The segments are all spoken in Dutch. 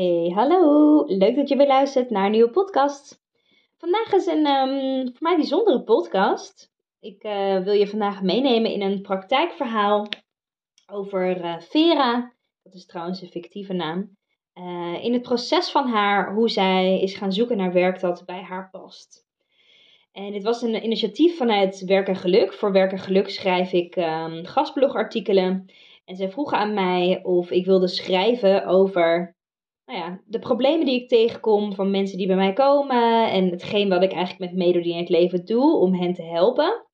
Hey, hallo! Leuk dat je weer luistert naar een nieuwe podcast. Vandaag is een um, voor mij bijzondere podcast. Ik uh, wil je vandaag meenemen in een praktijkverhaal over uh, Vera. Dat is trouwens een fictieve naam. Uh, in het proces van haar, hoe zij is gaan zoeken naar werk dat bij haar past. En dit was een initiatief vanuit Werk en Geluk. Voor Werk en Geluk schrijf ik um, gastblogartikelen. En zij vroegen aan mij of ik wilde schrijven over nou ja, de problemen die ik tegenkom van mensen die bij mij komen en hetgeen wat ik eigenlijk met Melodie in het leven doe om hen te helpen.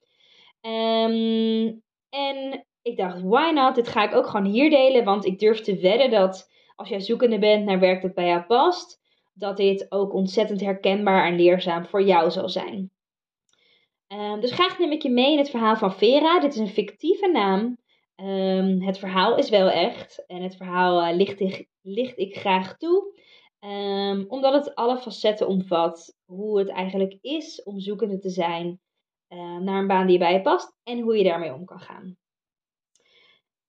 Um, en ik dacht, why not? Dit ga ik ook gewoon hier delen, want ik durf te wedden dat als jij zoekende bent naar werk dat bij jou past, dat dit ook ontzettend herkenbaar en leerzaam voor jou zal zijn. Um, dus graag neem ik je mee in het verhaal van Vera. Dit is een fictieve naam. Um, het verhaal is wel echt en het verhaal uh, ligt, ik, licht ik graag toe. Um, omdat het alle facetten omvat. Hoe het eigenlijk is om zoekende te zijn uh, naar een baan die bij je past en hoe je daarmee om kan gaan.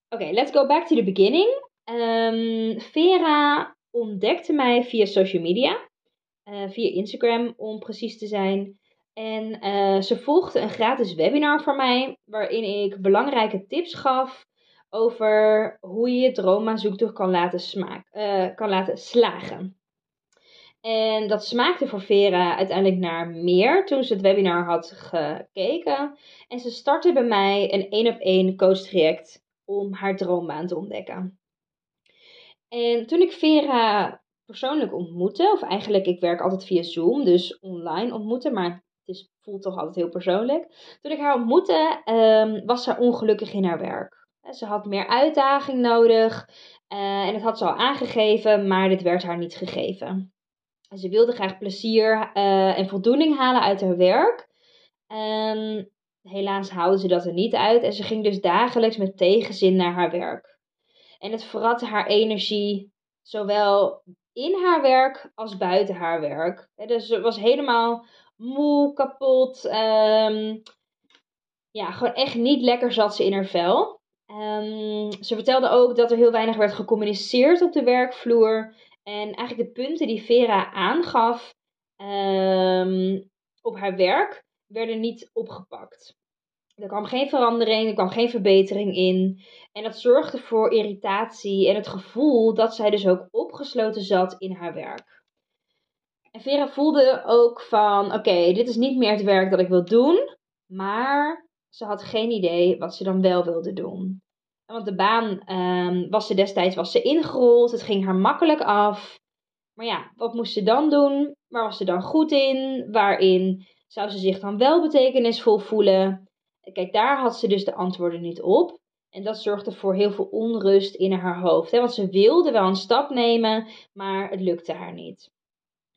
Oké, let's go back to the beginning. Um, Vera ontdekte mij via social media, uh, via Instagram om precies te zijn. En uh, ze volgde een gratis webinar voor mij, waarin ik belangrijke tips gaf over hoe je je droomma-zoektocht kan, laten uh, kan laten slagen. En dat smaakte voor Vera uiteindelijk naar meer toen ze het webinar had gekeken. En ze startte bij mij een één op één coach traject om haar droombaan te ontdekken. En toen ik Vera persoonlijk ontmoette, of eigenlijk ik werk altijd via Zoom, dus online ontmoeten, maar het voelt toch altijd heel persoonlijk. Toen ik haar ontmoette, um, was ze ongelukkig in haar werk. Ze had meer uitdaging nodig uh, en dat had ze al aangegeven, maar dit werd haar niet gegeven. Ze wilde graag plezier uh, en voldoening halen uit haar werk. Um, helaas haalde ze dat er niet uit en ze ging dus dagelijks met tegenzin naar haar werk. En het verratte haar energie, zowel in haar werk als buiten haar werk. Dus ze was helemaal moe, kapot. Um, ja, gewoon echt niet lekker zat ze in haar vel. Um, ze vertelde ook dat er heel weinig werd gecommuniceerd op de werkvloer. En eigenlijk de punten die Vera aangaf um, op haar werk werden niet opgepakt. Er kwam geen verandering, er kwam geen verbetering in. En dat zorgde voor irritatie en het gevoel dat zij dus ook opgesloten zat in haar werk. En Vera voelde ook van: oké, dit is niet meer het werk dat ik wil doen, maar ze had geen idee wat ze dan wel wilde doen. Want de baan um, was ze destijds was ze ingerold. Het ging haar makkelijk af. Maar ja, wat moest ze dan doen? Waar was ze dan goed in? Waarin zou ze zich dan wel betekenisvol voelen? Kijk, daar had ze dus de antwoorden niet op. En dat zorgde voor heel veel onrust in haar hoofd. Hè? Want ze wilde wel een stap nemen, maar het lukte haar niet.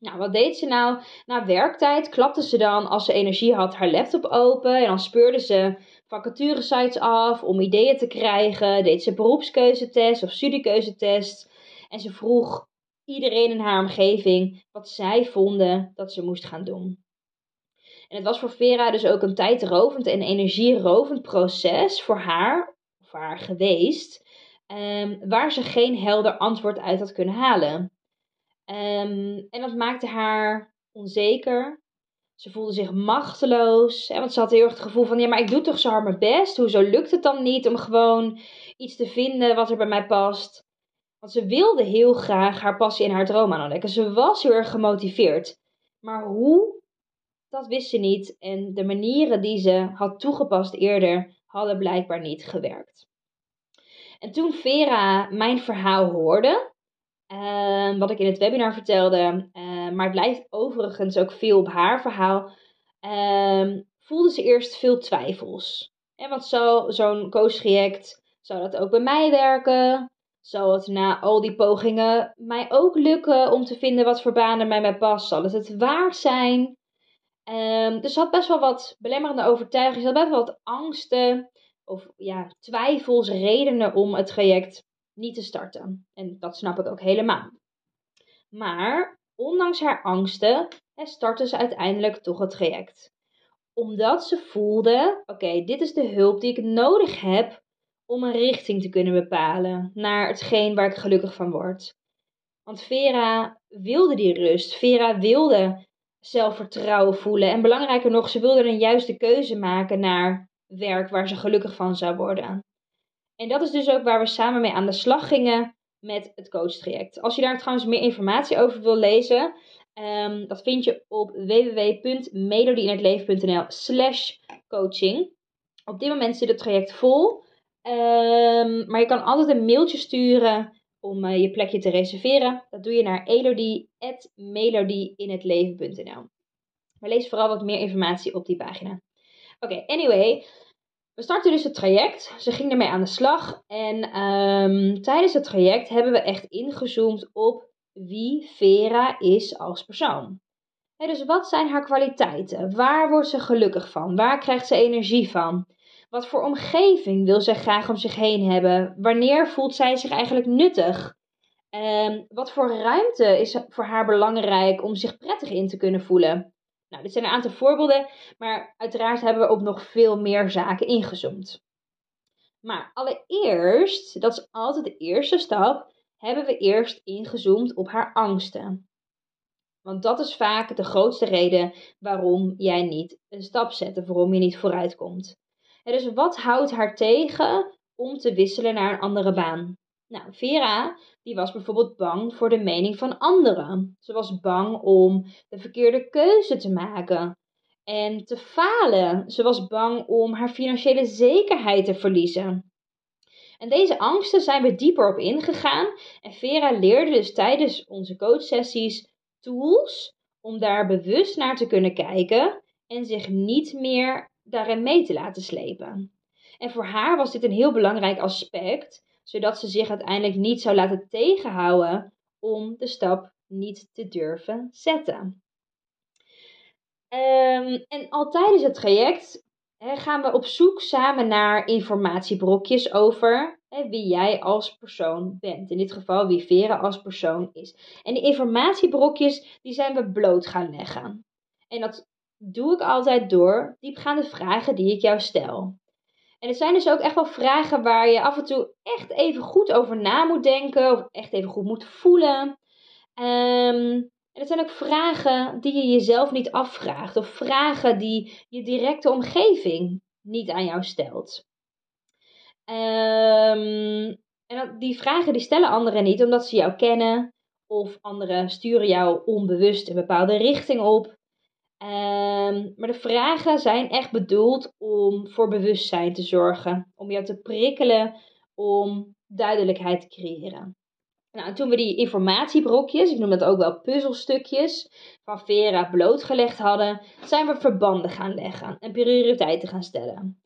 Nou, wat deed ze nou? Na werktijd klapte ze dan, als ze energie had, haar laptop open. En dan speurde ze vacaturesites af om ideeën te krijgen. Deed ze beroepskeuzetest of studiekeuzetest. En ze vroeg iedereen in haar omgeving wat zij vonden dat ze moest gaan doen. En het was voor Vera dus ook een tijdrovend en energierovend proces voor haar, voor haar geweest, um, waar ze geen helder antwoord uit had kunnen halen. Um, en dat maakte haar onzeker. Ze voelde zich machteloos. Hè, want ze had heel erg het gevoel van: ja, maar ik doe toch zo hard mijn best. Hoezo lukt het dan niet om gewoon iets te vinden wat er bij mij past? Want ze wilde heel graag haar passie en haar droom aan. Ze was heel erg gemotiveerd. Maar hoe? Dat wist ze niet. En de manieren die ze had toegepast eerder hadden blijkbaar niet gewerkt. En toen Vera mijn verhaal hoorde, uh, wat ik in het webinar vertelde, uh, maar het lijkt overigens ook veel op haar verhaal, uh, voelde ze eerst veel twijfels. En want zo, zo'n coach-traject, zou dat ook bij mij werken? Zal het na al die pogingen mij ook lukken om te vinden wat voor banen bij mij past? Zal het het waard zijn? Um, dus ze had best wel wat belemmerende overtuigingen. Ze had best wel wat angsten of ja, twijfels, redenen om het traject niet te starten. En dat snap ik ook helemaal. Maar ondanks haar angsten startte ze uiteindelijk toch het traject. Omdat ze voelde: oké, dit is de hulp die ik nodig heb om een richting te kunnen bepalen naar hetgeen waar ik gelukkig van word. Want Vera wilde die rust. Vera wilde zelfvertrouwen voelen. En belangrijker nog, ze wilde een juiste keuze maken naar werk waar ze gelukkig van zou worden. En dat is dus ook waar we samen mee aan de slag gingen met het coachtraject. Als je daar trouwens meer informatie over wil lezen, um, dat vind je op www.melodieinhetleven.nl slash coaching. Op dit moment zit het traject vol, um, maar je kan altijd een mailtje sturen om uh, je plekje te reserveren. Dat doe je naar elodie.melodieinhetleven.nl Maar lees vooral wat meer informatie op die pagina. Oké, anyway. We starten dus het traject. Ze ging ermee aan de slag. En um, tijdens het traject hebben we echt ingezoomd op wie Vera is als persoon. dus wat zijn haar kwaliteiten? Waar wordt ze gelukkig van? Waar krijgt ze energie van? Wat voor omgeving wil zij graag om zich heen hebben? Wanneer voelt zij zich eigenlijk nuttig? Um, wat voor ruimte is voor haar belangrijk om zich prettig in te kunnen voelen? Nou, dit zijn een aantal voorbeelden, maar uiteraard hebben we op nog veel meer zaken ingezoomd. Maar allereerst, dat is altijd de eerste stap, hebben we eerst ingezoomd op haar angsten. Want dat is vaak de grootste reden waarom jij niet een stap zet waarom je niet vooruit komt. dus wat houdt haar tegen om te wisselen naar een andere baan? Nou, Vera, die was bijvoorbeeld bang voor de mening van anderen. Ze was bang om de verkeerde keuze te maken en te falen. Ze was bang om haar financiële zekerheid te verliezen. En deze angsten zijn we dieper op ingegaan. En Vera leerde dus tijdens onze coachsessies tools om daar bewust naar te kunnen kijken en zich niet meer daarin mee te laten slepen. En voor haar was dit een heel belangrijk aspect, zodat ze zich uiteindelijk niet zou laten tegenhouden om de stap niet te durven zetten. Um, en al tijdens het traject gaan we op zoek samen naar informatiebrokjes over wie jij als persoon bent. In dit geval wie Vera als persoon is. En die informatiebrokjes die zijn we bloot gaan leggen. En dat doe ik altijd door diepgaande vragen die ik jou stel. En het zijn dus ook echt wel vragen waar je af en toe echt even goed over na moet denken. Of echt even goed moet voelen. Um, en het zijn ook vragen die je jezelf niet afvraagt. Of vragen die je directe omgeving niet aan jou stelt. Um, en die vragen die stellen anderen niet omdat ze jou kennen. Of anderen sturen jou onbewust een bepaalde richting op. Um, maar de vragen zijn echt bedoeld om voor bewustzijn te zorgen. Om jou te prikkelen, om duidelijkheid te creëren. Nou, toen we die informatiebrokjes, ik noem dat ook wel puzzelstukjes, van Vera blootgelegd hadden, zijn we verbanden gaan leggen en prioriteiten gaan stellen.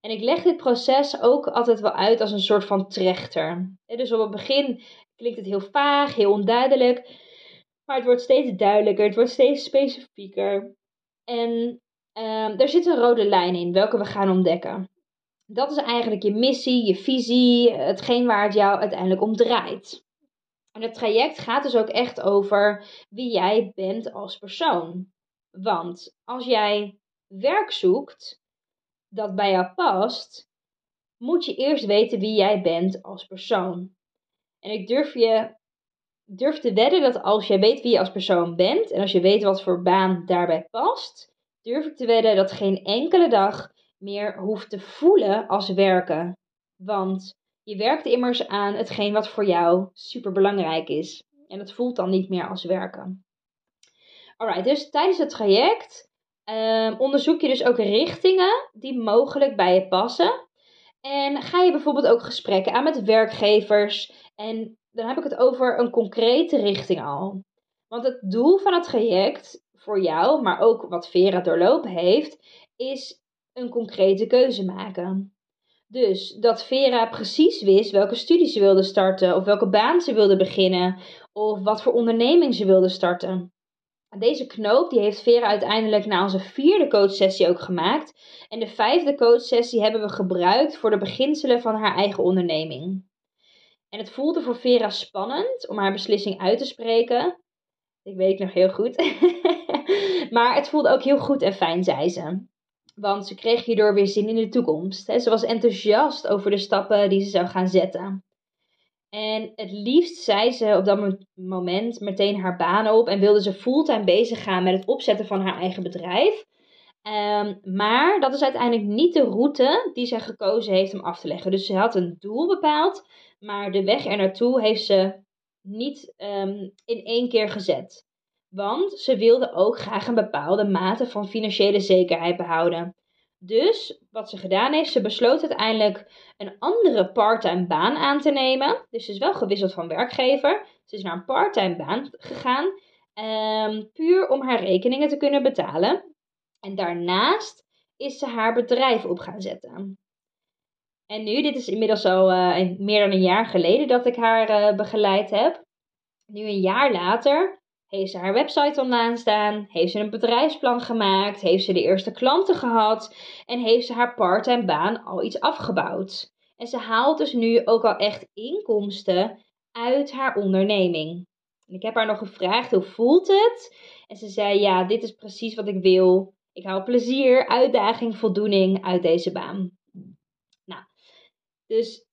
En ik leg dit proces ook altijd wel uit als een soort van trechter. Dus op het begin klinkt het heel vaag, heel onduidelijk, maar het wordt steeds duidelijker, het wordt steeds specifieker. En um, er zit een rode lijn in, welke we gaan ontdekken. Dat is eigenlijk je missie, je visie, hetgeen waar het jou uiteindelijk om draait. En het traject gaat dus ook echt over wie jij bent als persoon. Want als jij werk zoekt dat bij jou past, moet je eerst weten wie jij bent als persoon. En ik durf je durf te wedden dat als jij weet wie je als persoon bent en als je weet wat voor baan daarbij past, durf ik te wedden dat geen enkele dag meer hoeft te voelen als werken. Want je werkt immers aan hetgeen wat voor jou super belangrijk is. En het voelt dan niet meer als werken. Alright, dus tijdens het traject ehm, onderzoek je dus ook richtingen die mogelijk bij je passen. En ga je bijvoorbeeld ook gesprekken aan met werkgevers. En dan heb ik het over een concrete richting al. Want het doel van het traject voor jou, maar ook wat Vera doorlopen heeft, is een concrete keuze maken. Dus dat Vera precies wist welke studie ze wilde starten, of welke baan ze wilde beginnen, of wat voor onderneming ze wilde starten. Deze knoop die heeft Vera uiteindelijk na onze vierde coachsessie ook gemaakt. En de vijfde coachsessie hebben we gebruikt voor de beginselen van haar eigen onderneming. En het voelde voor Vera spannend om haar beslissing uit te spreken. Ik weet nog heel goed. maar het voelde ook heel goed en fijn, zei ze. Want ze kreeg hierdoor weer zin in de toekomst. Ze was enthousiast over de stappen die ze zou gaan zetten. En het liefst zei ze op dat moment meteen haar baan op en wilde ze fulltime bezig gaan met het opzetten van haar eigen bedrijf. Ehm, maar dat is uiteindelijk niet de route die zij gekozen heeft om af te leggen. Dus ze had een doel bepaald, maar de weg er naartoe heeft ze niet ehm, in één keer gezet. Want ze wilde ook graag een bepaalde mate van financiële zekerheid behouden. Dus wat ze gedaan heeft, ze besloot uiteindelijk een andere parttime baan aan te nemen. Dus ze is wel gewisseld van werkgever. Ze is naar een parttime baan gegaan. Ehm, puur om haar rekeningen te kunnen betalen. En daarnaast is ze haar bedrijf op gaan zetten. En nu, dit is inmiddels al uh, meer dan een jaar geleden dat ik haar uh, begeleid heb. Nu een jaar later heeft ze haar website online staan, heeft ze een bedrijfsplan gemaakt, heeft ze de eerste klanten gehad en heeft ze haar parttime baan al iets afgebouwd. En ze haalt dus nu ook al echt inkomsten uit haar onderneming. En ik heb haar nog gevraagd hoe voelt het? En ze zei ja, dit is precies wat ik wil. Ik haal plezier, uitdaging, voldoening uit deze baan. Nou, dus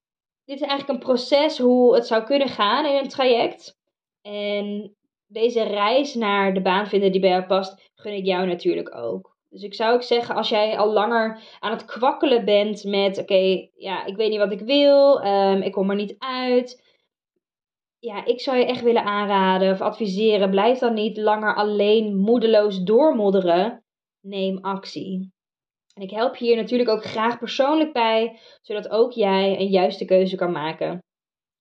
dit is eigenlijk een proces hoe het zou kunnen gaan in een traject. En deze reis naar de baan vinden die bij jou past, gun ik jou natuurlijk ook. Dus ik zou ook zeggen, als jij al langer aan het kwakkelen bent met: oké, ja, ik weet niet wat ik wil, um, ik kom er niet uit. Ja, ik zou je echt willen aanraden of adviseren: blijf dan niet langer alleen moedeloos doormodderen. Neem actie. En ik help je hier natuurlijk ook graag persoonlijk bij, zodat ook jij een juiste keuze kan maken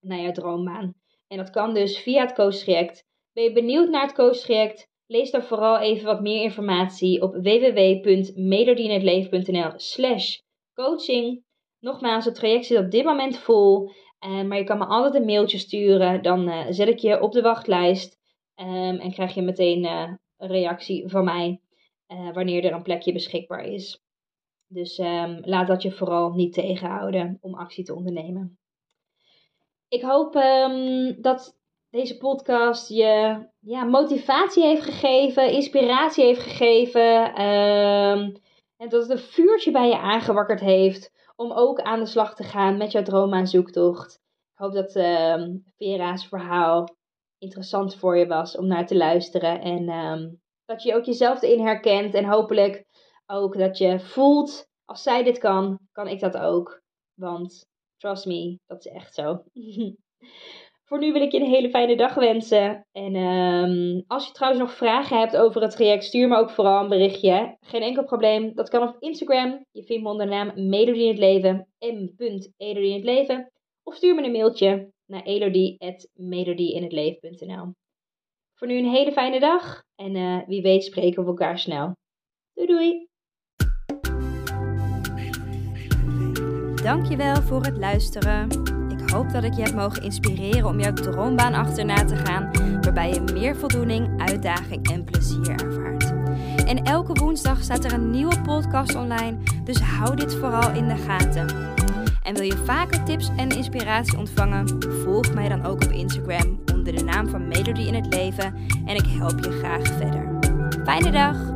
naar jouw droombaan. En dat kan dus via het coach traject ben je benieuwd naar het coachtraject? Lees dan vooral even wat meer informatie op www.melodienetleven.nl slash coaching. Nogmaals, het traject zit op dit moment vol. Uh, maar je kan me altijd een mailtje sturen. Dan uh, zet ik je op de wachtlijst. Um, en krijg je meteen uh, een reactie van mij. Wanneer er een plekje beschikbaar is. Dus um, laat dat je vooral niet tegenhouden om actie te ondernemen. Ik hoop um, dat deze podcast je ja, motivatie heeft gegeven, inspiratie heeft gegeven. Ehm, en dat het een vuurtje bij je aangewakkerd heeft om ook aan de slag te gaan met jouw droomaanzoektocht. Ik hoop dat Vera's verhaal interessant voor je was om naar te luisteren. En ehm, dat je ook jezelf erin herkent. En hopelijk ook dat je voelt, als zij dit kan, kan ik dat ook. Want trust me, dat is echt zo. Voor nu wil ik je een hele fijne dag wensen. En um, als je trouwens nog vragen hebt over het traject, stuur me ook vooral een berichtje. Geen enkel probleem. Dat kan op Instagram. Je vindt me onder de naam in het Leven. m.elodie in het Leven. Of stuur me een mailtje naar elodie.melodieinhetleven.nl Voor nu een hele fijne dag. En uh, wie weet spreken we elkaar snel. Doei doei! Dankjewel voor het luisteren hoop dat ik je heb mogen inspireren om jouw droombaan achterna te gaan, waarbij je meer voldoening, uitdaging en plezier ervaart. En elke woensdag staat er een nieuwe podcast online, dus hou dit vooral in de gaten. En wil je vaker tips en inspiratie ontvangen? Volg mij dan ook op Instagram de naam van Melody in het Leven en ik help je graag verder. Fijne dag!